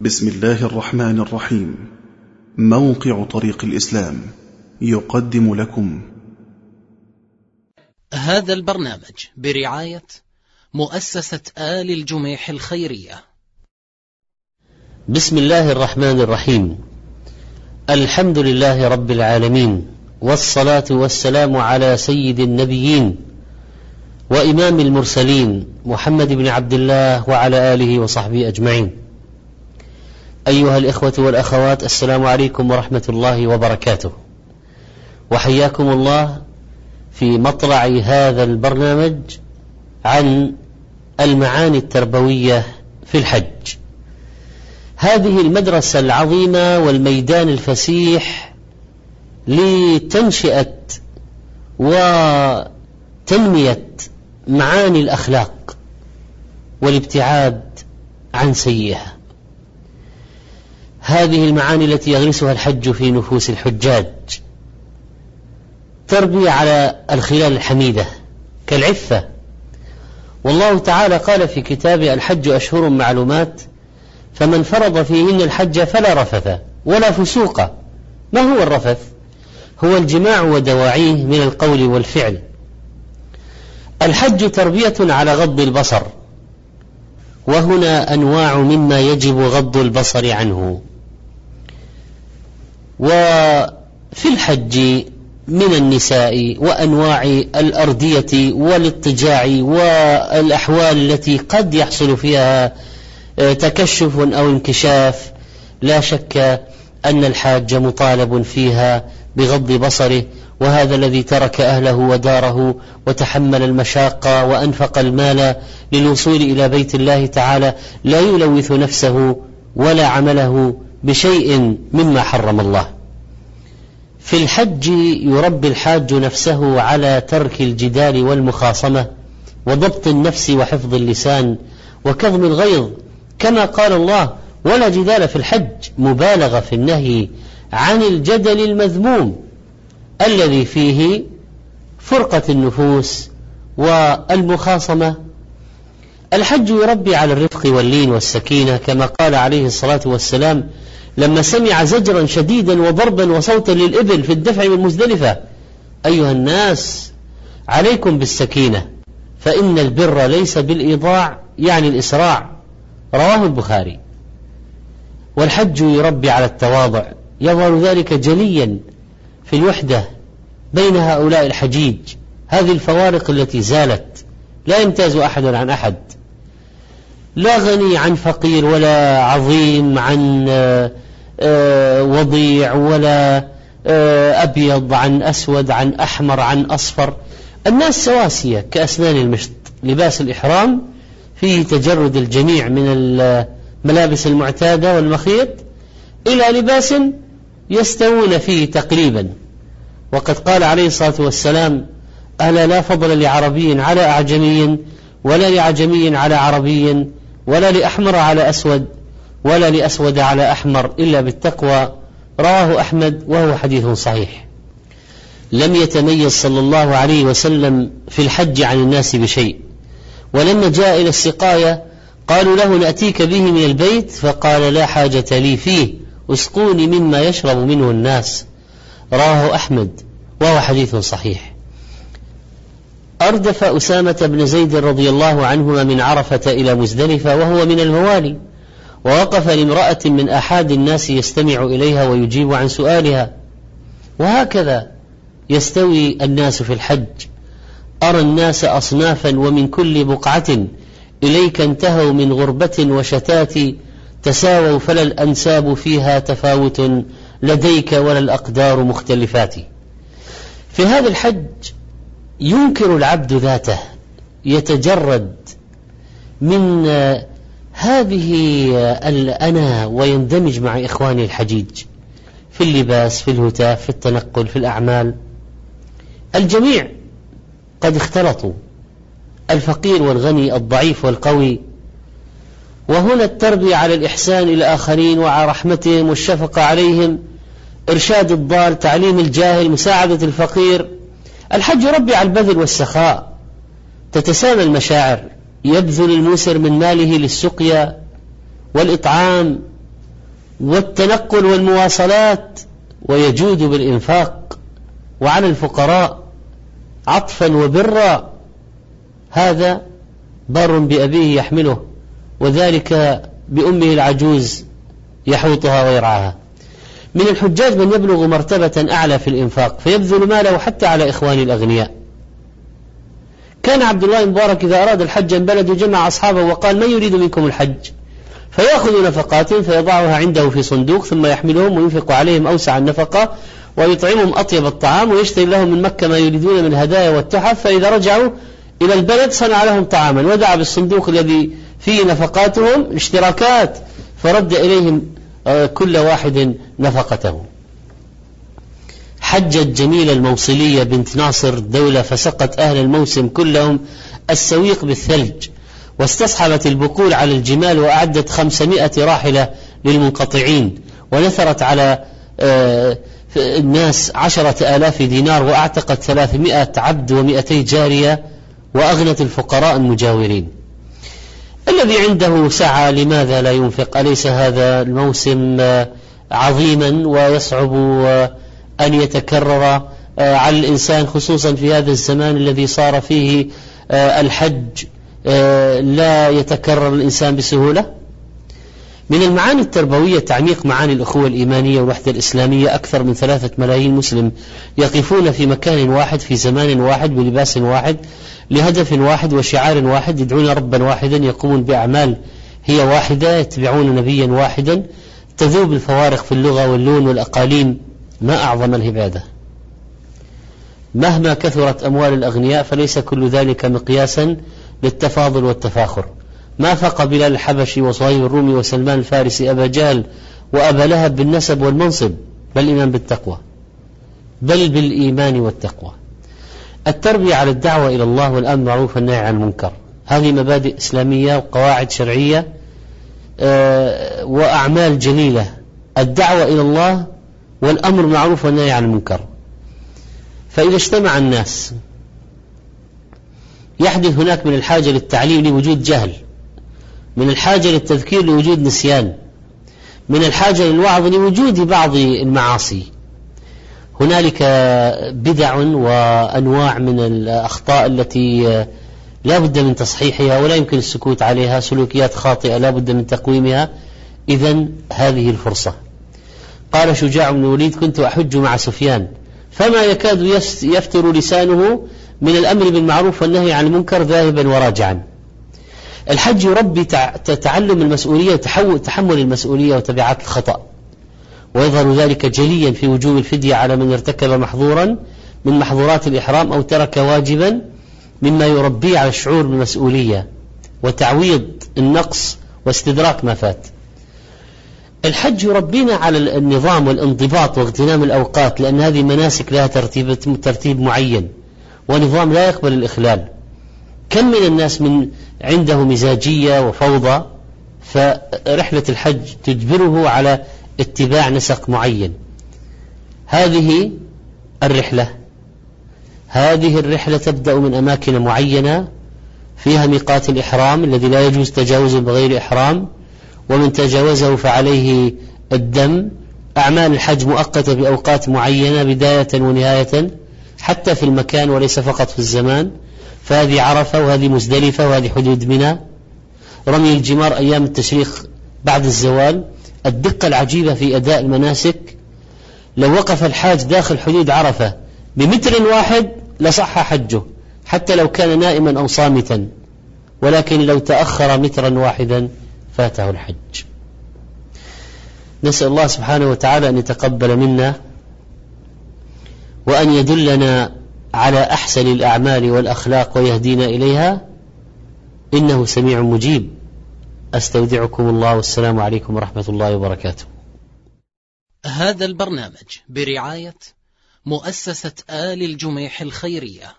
بسم الله الرحمن الرحيم. موقع طريق الإسلام يقدم لكم. هذا البرنامج برعاية مؤسسة آل الجميح الخيرية. بسم الله الرحمن الرحيم. الحمد لله رب العالمين والصلاة والسلام على سيد النبيين وإمام المرسلين محمد بن عبد الله وعلى آله وصحبه أجمعين. أيها الإخوة والأخوات السلام عليكم ورحمة الله وبركاته. وحياكم الله في مطلع هذا البرنامج عن المعاني التربوية في الحج. هذه المدرسة العظيمة والميدان الفسيح لتنشئة وتنمية معاني الأخلاق والابتعاد عن سيئها. هذه المعاني التي يغرسها الحج في نفوس الحجاج. تربية على الخلال الحميدة كالعفة. والله تعالى قال في كتابه الحج أشهر معلومات فمن فرض فيهن الحج فلا رفث ولا فسوق. ما هو الرفث؟ هو الجماع ودواعيه من القول والفعل. الحج تربية على غض البصر. وهنا أنواع مما يجب غض البصر عنه. وفي الحج من النساء وأنواع الأردية والاضطجاع والأحوال التي قد يحصل فيها تكشف أو انكشاف لا شك أن الحاج مطالب فيها بغض بصره وهذا الذي ترك أهله وداره وتحمل المشاق وأنفق المال للوصول إلى بيت الله تعالى لا يلوث نفسه ولا عمله بشيء مما حرم الله. في الحج يربي الحاج نفسه على ترك الجدال والمخاصمة وضبط النفس وحفظ اللسان وكظم الغيظ. كما قال الله ولا جدال في الحج مبالغة في النهي عن الجدل المذموم الذي فيه فرقة النفوس والمخاصمة. الحج يربي على الرفق واللين والسكينة كما قال عليه الصلاة والسلام لما سمع زجرا شديدا وضربا وصوتا للإبل في الدفع من مزدلفة أيها الناس عليكم بالسكينة فإن البر ليس بالإيضاع يعني الإسراع. رواه البخاري. والحج يربي على التواضع يظهر ذلك جليا في الوحدة بين هؤلاء الحجيج. هذه الفوارق التي زالت لا يمتاز أحد عن أحد. لا غني عن فقير ولا عظيم عن وضيع ولا أبيض عن أسود عن أحمر عن أصفر. الناس سواسية كأسنان المشط. لباس الإحرام فيه تجرد الجميع من الملابس المعتادة والمخيط إلى لباس يستوون فيه تقريبا. وقد قال عليه الصلاة والسلام ألا لا فضل لعربي على أعجمي ولا لعجمي على عربي ولا لأحمر على أسود ولا لأسود على أحمر إلا بالتقوى. رواه أحمد وهو حديث صحيح. لم يتميز صلى الله عليه وسلم في الحج عن الناس بشيء. ولما جاء إلى السقاية قالوا له نأتيك به من البيت؟ فقال لا حاجة لي فيه اسقوني مما يشرب منه الناس. رواه أحمد وهو حديث صحيح. أردف أسامة بن زيد رضي الله عنهما من عرفة إلى مزدلفة وهو من الموالي ووقف لامرأة من أحد الناس يستمع إليها ويجيب عن سؤالها. وهكذا يستوي الناس في الحج. أرى الناس أصنافا ومن كل بقعة. إليك انتهوا من غربة وشتات. تساووا فلا الأنساب فيها تفاوت لديك ولا الأقدار مختلفات. في هذا الحج ينكر العبد ذاته يتجرد من هذه الأنا ويندمج مع إخوانه الحجيج في اللباس في الهتاف في التنقل في الأعمال. الجميع قد اختلطوا الفقير والغني الضعيف والقوي. وهنا التربية على الإحسان إلى الآخرين وعلى رحمتهم والشفقة عليهم إرشاد الضال تعليم الجاهل مساعدة الفقير. الحج يربي على البذل والسخاء. تتسامى المشاعر. يبذل الموسر من ماله للسقيا والإطعام والتنقل والمواصلات ويجود بالإنفاق وعلى الفقراء عطفا وبرا. هذا بر بأبيه يحمله وذلك بأمه العجوز يحوطها ويرعاها. من الحجاج من يبلغ مرتبة أعلى في الإنفاق فيبذل ماله حتى على إخوان الأغنياء. كان عبد الله المبارك إذا أراد الحج البلد جمع أصحابه وقال من يريد منكم الحج؟ فيأخذ نفقات فيضعها عنده في صندوق ثم يحملهم وينفق عليهم أوسع النفقة ويطعمهم أطيب الطعام ويشتري لهم من مكة ما يريدون من الهدايا والتحف. فإذا رجعوا إلى البلد صنع لهم طعاما ودعا بالصندوق الذي فيه نفقاتهم اشتراكات فرد إليهم كل واحد نفقته. حجت جميلة الموصلية بنت ناصر دولة فسقت أهل الموسم كلهم السويق بالثلج واستصحبت البقول على الجمال وأعدت خمسمائة راحلة للمنقطعين ونثرت على آه، الناس عشرة آلاف دينار وأعتقت ثلاثمائة عبد ومئتي جارية وأغنت الفقراء المجاورين. الذي عنده سعة لماذا لا ينفق؟ أليس هذا الموسم آه، عظيما ويصعب آه، أن يتكرر آه، على الإنسان خصوصا في هذا الزمان الذي صار فيه الحج لا يتكرر الإنسان بسهولة؟ من المعاني التربوية تعميق معاني الأخوة الإيمانية والوحدة الإسلامية أكثر من ثلاثة ملايين مسلم يقفون في مكان واحد في زمان واحد بلباس واحد لهدف واحد وشعار واحد يدعون ربا واحدا يقومون بأعمال هي واحدة يتبعون نبيا واحدا. تذوب الفوارق في اللغة واللون والأقاليم. ما أعظم العبادة. مهما كثرت أموال الأغنياء فليس كل ذلك مقياسا للتفاضل والتفاخر. ما فاق بلال الحبشي وصهيب الرومي وسلمان الفارسي أبا جهل وأبا لهب بالنسب والمنصب بل الإيمان بالتقوى بل بالإيمان والتقوى. التربية على الدعوة إلى الله والأمر بالمعروف والنهي عن المنكر. هذه مبادئ إسلامية وقواعد شرعية آه، وأعمال جليلة. الدعوة إلى الله والأمر بالمعروف والنهي عن المنكر. فإذا اجتمع الناس يحدث هناك من الحاجة للتعليم لوجود جهل. من الحاجة للتذكير لوجود نسيان من الحاجة للوعظ لوجود بعض المعاصي. هنالك بدع وأنواع من الأخطاء التي لا بد من تصحيحها ولا يمكن السكوت عليها سلوكيات خاطئة لا بد من تقويمها. إذا هذه الفرصة. قال شجاع بن الوليد كنت أحج مع سفيان فما يكاد يفتر لسانه من الأمر بالمعروف والنهي عن المنكر ذاهبا وراجعا. الحج يربي تعلم المسؤولية وتحمل المسؤولية وتبعات الخطأ. ويظهر ذلك جليا في وجوب الفدية على من ارتكب محظورا من محظورات الإحرام أو ترك واجبا مما يربيه على الشعور بالمسؤولية وتعويض النقص واستدراك ما فات. الحج يربينا على النظام والانضباط واغتنام الأوقات لأن هذه مناسك لها ترتيب, ترتيب معين ونظام لا يقبل الإخلال. كم من الناس من عنده مزاجية وفوضى فرحلة الحج تجبره على اتباع نسق معين. هذه الرحلة. هذه الرحلة تبدأ من أماكن معينة فيها ميقات الإحرام الذي لا يجوز تجاوزه بغير إحرام ومن تجاوزه فعليه الدم. أعمال الحج مؤقتة بأوقات معينة بداية ونهاية حتى في المكان وليس فقط في الزمان. فهذه عرفة وهذه مزدلفة وهذه حدود منى. رمي الجمار أيام التشريق بعد الزوال. الدقة العجيبة في أداء المناسك. لو وقف الحاج داخل حدود عرفة بمتر واحد لصح حجه حتى لو كان نائما أو صامتا. ولكن لو تأخر مترا واحدا فاته الحج. نسأل الله سبحانه وتعالى أن يتقبل منا وأن يدلنا على أحسن الأعمال والأخلاق ويهدينا إليها إنه سميع مجيب. أستودعكم الله والسلام عليكم ورحمة الله وبركاته. هذا البرنامج برعاية مؤسسة آل الجميح الخيرية.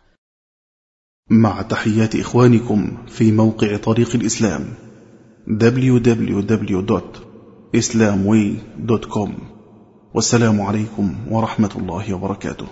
مع تحيات إخوانكم في موقع طريق الإسلام www.islamway.com والسلام عليكم ورحمة الله وبركاته.